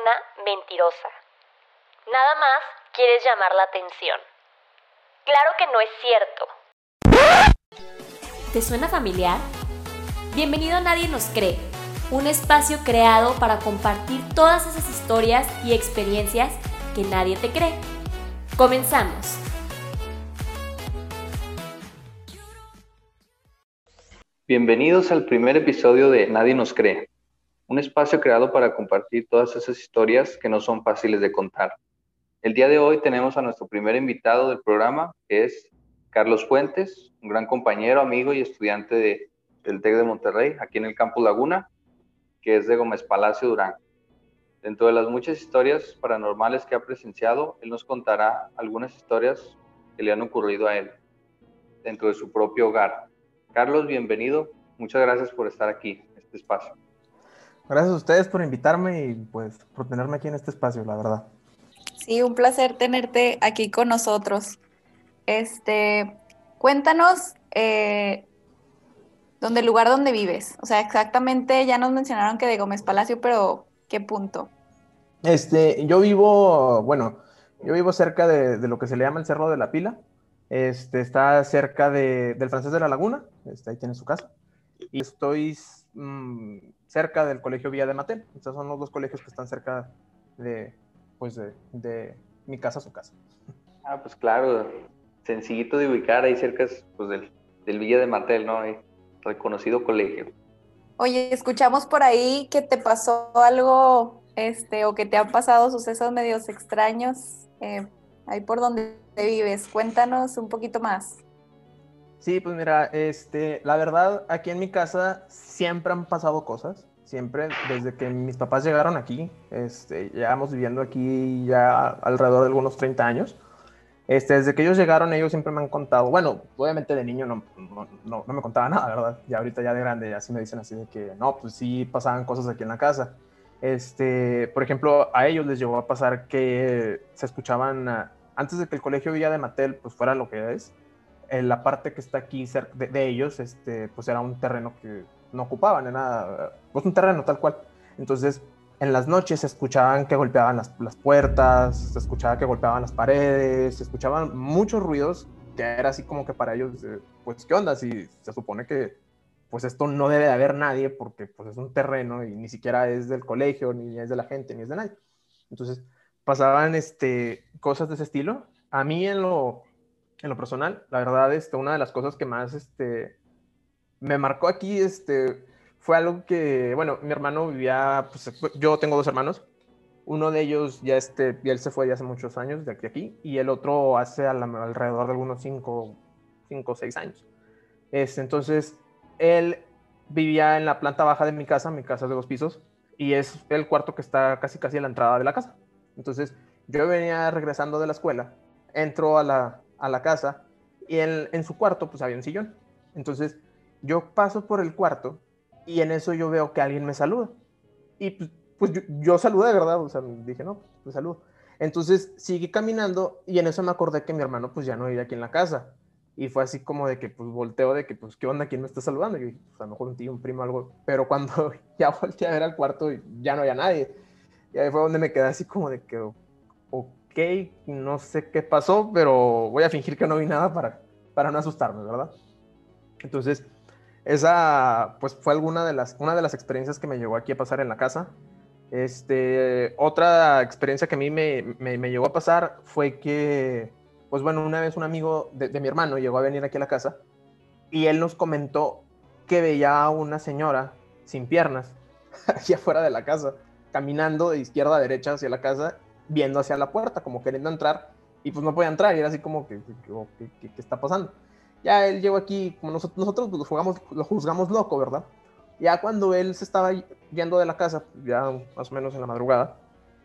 una mentirosa. Nada más quieres llamar la atención. Claro que no es cierto. ¿Te suena familiar? Bienvenido a Nadie nos cree, un espacio creado para compartir todas esas historias y experiencias que nadie te cree. Comenzamos. Bienvenidos al primer episodio de Nadie nos cree, un espacio creado para compartir todas esas historias que no son fáciles de contar. El día de hoy tenemos a nuestro primer invitado del programa, que es Carlos Fuentes, un gran compañero, amigo y estudiante de, del TEC de Monterrey, aquí en el Campo Laguna, que es de Gómez Palacio Durán. Dentro de las muchas historias paranormales que ha presenciado, él nos contará algunas historias que le han ocurrido a él dentro de su propio hogar. Carlos, bienvenido. Muchas gracias por estar aquí en este espacio. Gracias a ustedes por invitarme y pues por tenerme aquí en este espacio, la verdad. Sí, un placer tenerte aquí con nosotros. Este, cuéntanos eh, dónde el lugar donde vives. O sea, exactamente, ya nos mencionaron que de Gómez Palacio, pero ¿qué punto? Este, yo vivo, bueno, yo vivo cerca de, lo que se le llama el Cerro de la Pila. Este, está cerca del Francés de la Laguna, este, ahí tiene su casa. Y estoy mm, cerca del Colegio Villa de Matel. Estos son los dos colegios que están cerca de, pues de, mi casa a su casa. Ah, pues claro, sencillito de ubicar ahí cerca pues, del, del Villa de Matel, ¿no? reconocido colegio. Oye, escuchamos por ahí que te pasó algo, este, o que te han pasado sucesos medios extraños eh, ahí por donde vives. Cuéntanos un poquito más. Sí, pues mira, este, la verdad, aquí en mi casa siempre han pasado cosas. Siempre, desde que mis papás llegaron aquí, este, llevamos viviendo aquí ya alrededor de algunos 30 años. Este, desde que ellos llegaron, ellos siempre me han contado, bueno, obviamente de niño no, no, no, me contaba nada, ¿verdad? Y ahorita ya de grande, ya sí me dicen así de que, no, pues sí pasaban cosas aquí en la casa. Este, por ejemplo, a ellos les llegó a pasar que se escuchaban, ah, antes de que el colegio Villa de Matel, pues fuera lo que es, en la parte que está aquí cerca de, ellos, este, pues era un terreno que no ocupaban, era pues un terreno tal cual. Entonces, en las noches se escuchaban que golpeaban las, las, puertas, se escuchaba que golpeaban las paredes, se escuchaban muchos ruidos que era así como que para ellos, pues, ¿qué onda? Si se supone que, pues, esto no debe de haber nadie porque, pues, es un terreno y ni siquiera es del colegio, ni es de la gente, ni es de nadie. Entonces, pasaban, este, cosas de ese estilo. A mí en lo, en lo personal, la verdad, este, una de las cosas que más, este, me marcó aquí este, fue algo que, bueno, mi hermano vivía, pues yo tengo dos hermanos, uno de ellos ya, este, él se fue hace muchos años de aquí a aquí, y el otro hace alrededor de algunos cinco o seis años. Este, entonces, él vivía en la planta baja de mi casa, mi casa es de dos pisos, y es el cuarto que está casi casi a la entrada de la casa. Entonces, yo venía regresando de la escuela, entro a la, a la casa, y en, en su cuarto, pues había un sillón. Entonces, yo paso por el cuarto y en eso yo veo que alguien me saluda. Y pues, pues yo, yo, saludé, ¿verdad? O sea, dije, no, pues saludo. Entonces seguí caminando y en eso me acordé que mi hermano pues ya no vivía aquí en la casa. Y fue así como de que pues volteo de que pues qué onda, ¿quién me está saludando? Y dije, pues a lo mejor un tío, un primo, algo. Pero cuando ya volteé a ver al cuarto ya no había nadie. Y ahí fue donde me quedé así como de que, ok, no sé qué pasó, pero voy a fingir que no vi nada para, para no asustarme, ¿verdad? Entonces esa, pues fue alguna de las, una de las experiencias que me llegó aquí a pasar en la casa. Este, otra experiencia que a mí me, me, llegó a pasar fue que, pues bueno, una vez un amigo de, mi hermano llegó a venir aquí a la casa y él nos comentó que veía a una señora sin piernas aquí afuera de la casa, caminando de izquierda a derecha hacia la casa, viendo hacia la puerta, como queriendo entrar, y pues no podía entrar, y era así como que, ¿qué, está pasando? ya él llegó aquí, como nosotros, nosotros lo, jugamos, lo juzgamos loco, ¿verdad? Ya cuando él se estaba yendo de la casa, ya más o menos en la madrugada,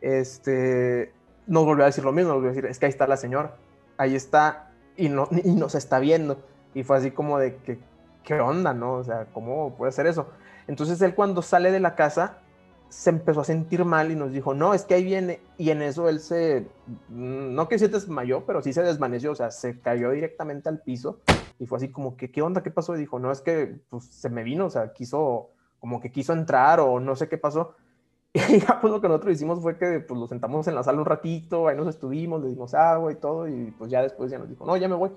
este, nos volvió a decir lo mismo, nos volvió a decir, es que ahí está la señora, ahí está, y, no, y nos está viendo. Y fue así como de que, ¿qué onda, no? O sea, ¿cómo puede ser eso? Entonces él cuando sale de la casa, se empezó a sentir mal y nos dijo, no, es que ahí viene. Y en eso él se, no que se desmayó, pero sí se desvaneció, o sea, se cayó directamente al piso y fue así como que, ¿qué onda? ¿Qué pasó? Y dijo, no, es que pues, se me vino, o sea, quiso, como que quiso entrar o no sé qué pasó. Y ya pues lo que nosotros hicimos fue que pues lo sentamos en la sala un ratito, ahí nos estuvimos, le dimos agua y todo, y pues ya después ya nos dijo, no, ya me voy.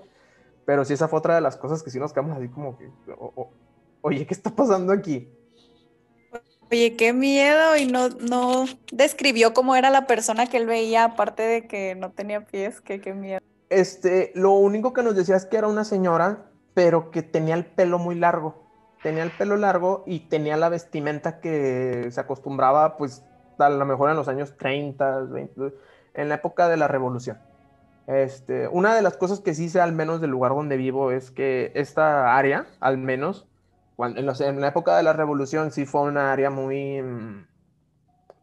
Pero sí, esa fue otra de las cosas que sí nos quedamos así como que, oye, ¿qué está pasando aquí? Oye, qué miedo, y no, no describió cómo era la persona que él veía, aparte de que no tenía pies, que qué miedo. Este, lo único que nos decía es que era una señora, pero que tenía el pelo muy largo. Tenía el pelo largo y tenía la vestimenta que se acostumbraba, pues, a lo mejor en los años 30, 20, en la época de la revolución. Este, una de las cosas que sí sé, al menos del lugar donde vivo, es que esta área, al menos, en, la época de la revolución, sí fue una área muy, mm,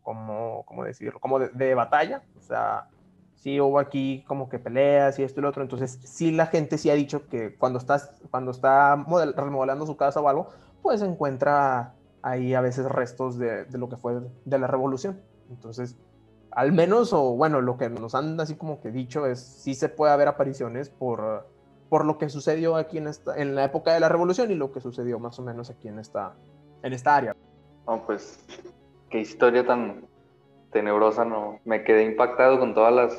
como, ¿cómo decirlo? Como de, batalla. O sea, sí hubo aquí como que peleas y esto y lo otro. Entonces, sí la gente sí ha dicho que cuando, estás, cuando está remodelando su casa o algo, pues encuentra ahí a veces restos de, de lo que fue de la revolución. Entonces, al menos, o bueno, lo que nos han así como que dicho es, sí se puede haber apariciones por, por lo que sucedió aquí en, esta, en la época de la revolución y lo que sucedió más o menos aquí en esta, en esta área. No, pues, qué historia tan tenebrosa, no, me quedé impactado con todos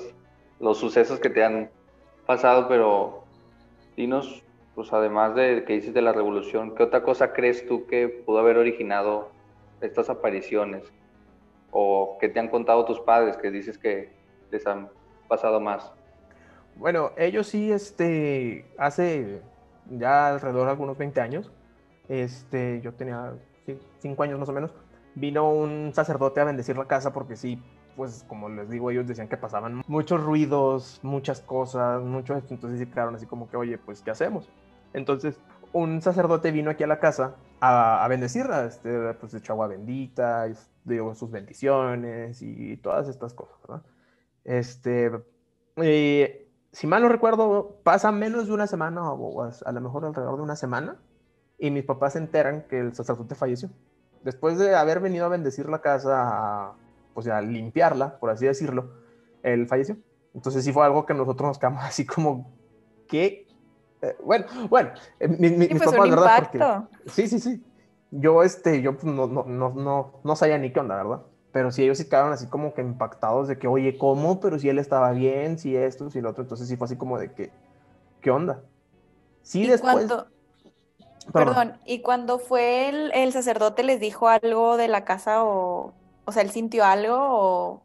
los sucesos que te han pasado, pero dinos, pues además de que dices de la revolución, ¿qué otra cosa crees tú que pudo haber originado estas apariciones? o qué te han contado tus padres que dices que les han pasado más? Bueno, ellos sí, este, hace ya alrededor de algunos 20 años, este, yo tenía 5 años más o menos, vino un sacerdote a bendecir la casa porque sí, pues como les digo, ellos decían que pasaban muchos ruidos, muchas cosas, muchos, entonces sí quedaron así como que, oye, pues, ¿qué hacemos? Entonces, un sacerdote vino aquí a la casa a, a bendecirla, este, pues echó agua bendita, digo, sus bendiciones y todas estas cosas, ¿verdad? Este, si mal no recuerdo, pasa menos de una semana o a lo mejor alrededor de una semana y mis papás se enteran que el sacerdote falleció. Después de haber venido a bendecir la casa, o sea, a limpiarla, por así decirlo, él falleció. Entonces sí fue algo que nosotros nos quedamos así como, ¿qué? Eh, bueno, bueno, eh, mis pues, papás, ¿verdad? Porque, sí, sí, sí yo, este, yo pues, no, no, no, no, sabía ni qué onda, ¿verdad? Pero sí, ellos sí quedaron así como que impactados de que, oye, ¿cómo? Pero si él estaba bien, si esto, si lo otro. Entonces sí fue así como de que, ¿qué onda? Sí, después... Perdón. ¿y cuando fue el, el, sacerdote les dijo algo de la casa o, o sea, él sintió algo o...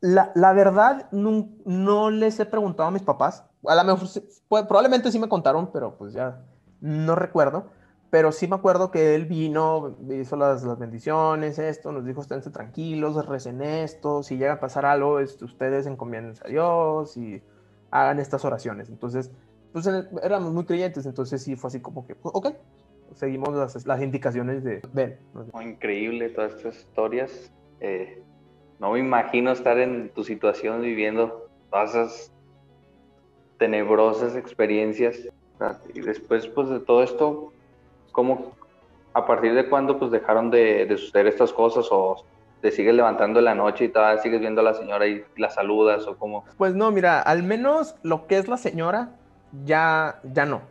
La, la verdad, no, no, les he preguntado a mis papás. A lo mejor, probablemente sí me contaron, pero pues ya no recuerdo pero sí me acuerdo que él vino, hizo las, las bendiciones, esto, nos dijo, esténse tranquilos, recen esto, si llega a pasar algo, este, ustedes encomienden a Dios y hagan estas oraciones. Entonces, pues éramos muy creyentes, entonces sí fue así como que, ok, seguimos las, las indicaciones de Ben. increíble todas estas historias. Eh, no me imagino estar en tu situación viviendo todas esas tenebrosas experiencias. Y después, pues de todo esto, ¿cómo, a partir de cuándo pues dejaron de, suceder estas cosas o te sigues levantando en la noche y tal, sigues viendo a la señora y la saludas o cómo? Pues no, mira, al menos lo que es la señora ya, ya no.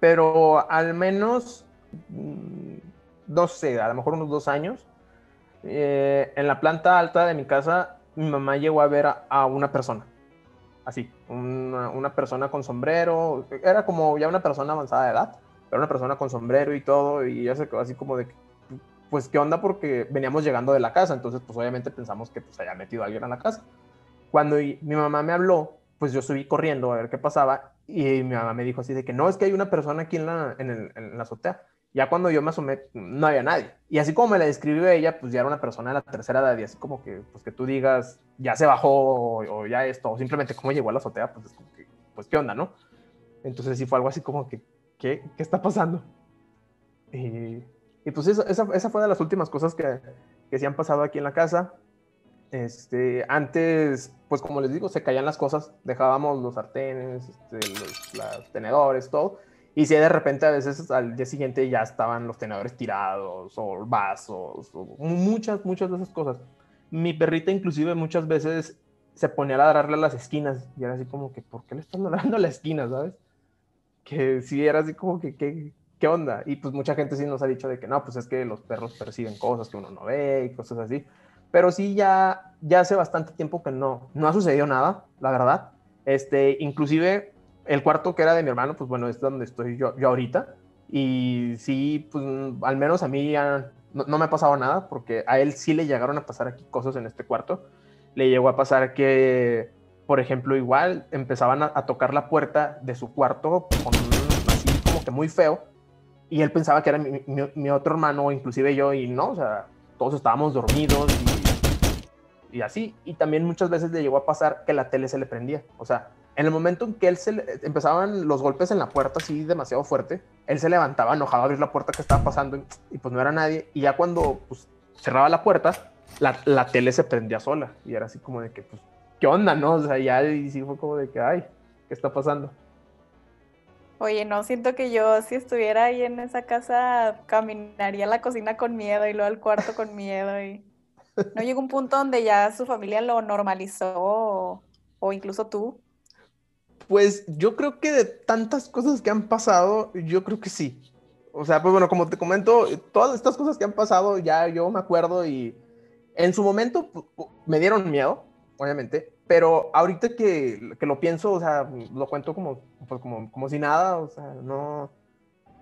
Pero al menos, mm, no sé, a lo mejor unos dos años, eh, en la planta alta de mi casa, mi mamá llegó a ver a, una persona. Así, una, una, persona con sombrero, era como ya una persona avanzada de edad era una persona con sombrero y todo, y ella se quedó así como de, pues, ¿qué onda? Porque veníamos llegando de la casa, entonces, pues, obviamente pensamos que, pues, haya metido a alguien a la casa. Cuando mi mamá me habló, pues, yo subí corriendo a ver qué pasaba, y mi mamá me dijo así de que, no, es que hay una persona aquí en la, en, el, en la azotea. Ya cuando yo me asomé, no había nadie. Y así como me la describió ella, pues ya era una persona de la tercera edad, y así como que, pues que tú digas, ya se bajó, o, ya esto, o simplemente cómo llegó a la azotea, pues es como que, pues qué onda, ¿no? Entonces sí fue algo así como que, ¿qué, qué está pasando? Y, y pues esa, esa, fue de las últimas cosas que, que se han pasado aquí en la casa. Este, antes, pues como les digo, se caían las cosas, dejábamos los sartenes, este, los, tenedores, todo. Y si de repente a veces al día siguiente ya estaban los tenedores tirados o vasos, o muchas, muchas de esas cosas. Mi perrita inclusive muchas veces se ponía a ladrarle a las esquinas y era así como que, ¿por qué le están ladrando a la esquina, sabes? Que sí era así como que, ¿qué, ¿qué onda? Y pues mucha gente sí nos ha dicho de que no, pues es que los perros perciben cosas que uno no ve y cosas así. Pero sí, ya, ya hace bastante tiempo que no, no ha sucedido nada, la verdad. Este, inclusive el cuarto que era de mi hermano, pues bueno, es donde estoy yo, yo ahorita. Y sí, pues al menos a mí ya no, no, me ha pasado nada, porque a él sí le llegaron a pasar aquí cosas en este cuarto. Le llegó a pasar que, por ejemplo, igual empezaban a, tocar la puerta de su cuarto con así como que muy feo. Y él pensaba que era mi, otro hermano, inclusive yo, y no, o sea, todos estábamos dormidos y, así. Y también muchas veces le llegó a pasar que la tele se le prendía. O sea, en el momento en que él se empezaban los golpes en la puerta así demasiado fuerte, él se levantaba enojado a abrir la puerta que estaba pasando y, pues no era nadie. Y ya cuando pues, cerraba la puerta, la, la, tele se prendía sola. Y era así como de que, pues, ¿qué onda, no? O sea, ya y sí fue como de que, ay, ¿qué está pasando? Oye, no, siento que yo si estuviera ahí en esa casa caminaría a la cocina con miedo y luego al cuarto con miedo y no llegó un punto donde ya su familia lo normalizó o, o, incluso tú. Pues yo creo que de tantas cosas que han pasado, yo creo que sí. O sea, pues bueno, como te comento, todas estas cosas que han pasado ya yo me acuerdo y en su momento me dieron miedo, obviamente, pero ahorita que, que, lo pienso, o sea, lo cuento como, pues como, como si nada, o sea, no,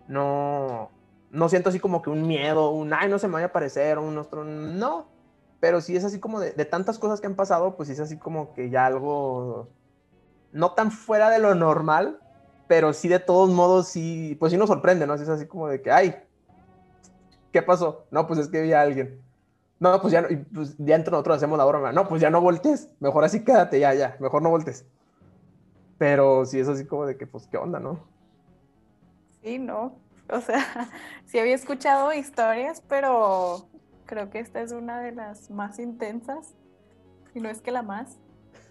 no, no siento así como que un miedo, un, ay, no se me vaya a aparecer, un otro, no, pero sí es así como de, tantas cosas que han pasado, pues sí es así como que ya algo, no tan fuera de lo normal, pero sí de todos modos, sí, pues sí nos sorprende, ¿no? Es así como de que, ay, ¿qué pasó? No, pues es que vi a alguien. No, pues ya, pues ya entre nosotros hacemos la broma. No, pues ya no voltees. Mejor así quédate, ya, ya. Mejor no voltees. Pero sí es así como de que, pues, ¿qué onda, no? Sí, no. O sea, sí había escuchado historias, pero creo que esta es una de las más intensas. Y no es que la más.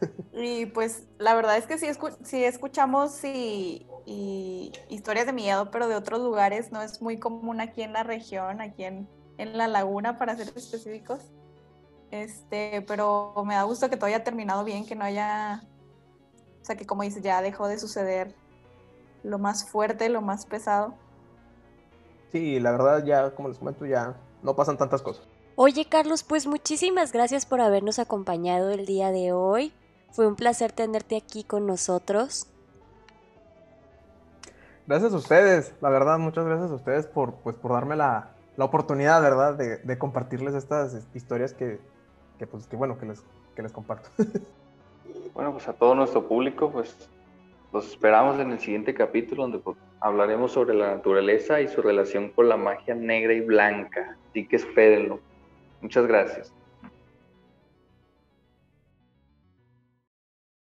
Y pues la verdad es que sí, escu sí escuchamos y, y historias de miedo, pero de otros lugares. No es muy común aquí en la región, aquí en en la laguna, para ser específicos. Este, pero me da gusto que todo haya terminado bien, que no haya, o sea, que como dices, ya dejó de suceder lo más fuerte, lo más pesado. Sí, la verdad ya, como les comento, ya no pasan tantas cosas. Oye, Carlos, pues muchísimas gracias por habernos acompañado el día de hoy. Fue un placer tenerte aquí con nosotros. Gracias a ustedes, la verdad, muchas gracias a ustedes por, pues, por darme la, la oportunidad, ¿verdad?, de, compartirles estas historias que, que, pues, que bueno, que les, que les comparto. bueno, pues a todo nuestro público, pues los esperamos en el siguiente capítulo donde pues, hablaremos sobre la naturaleza y su relación con la magia negra y blanca. Así que espérenlo. Muchas gracias.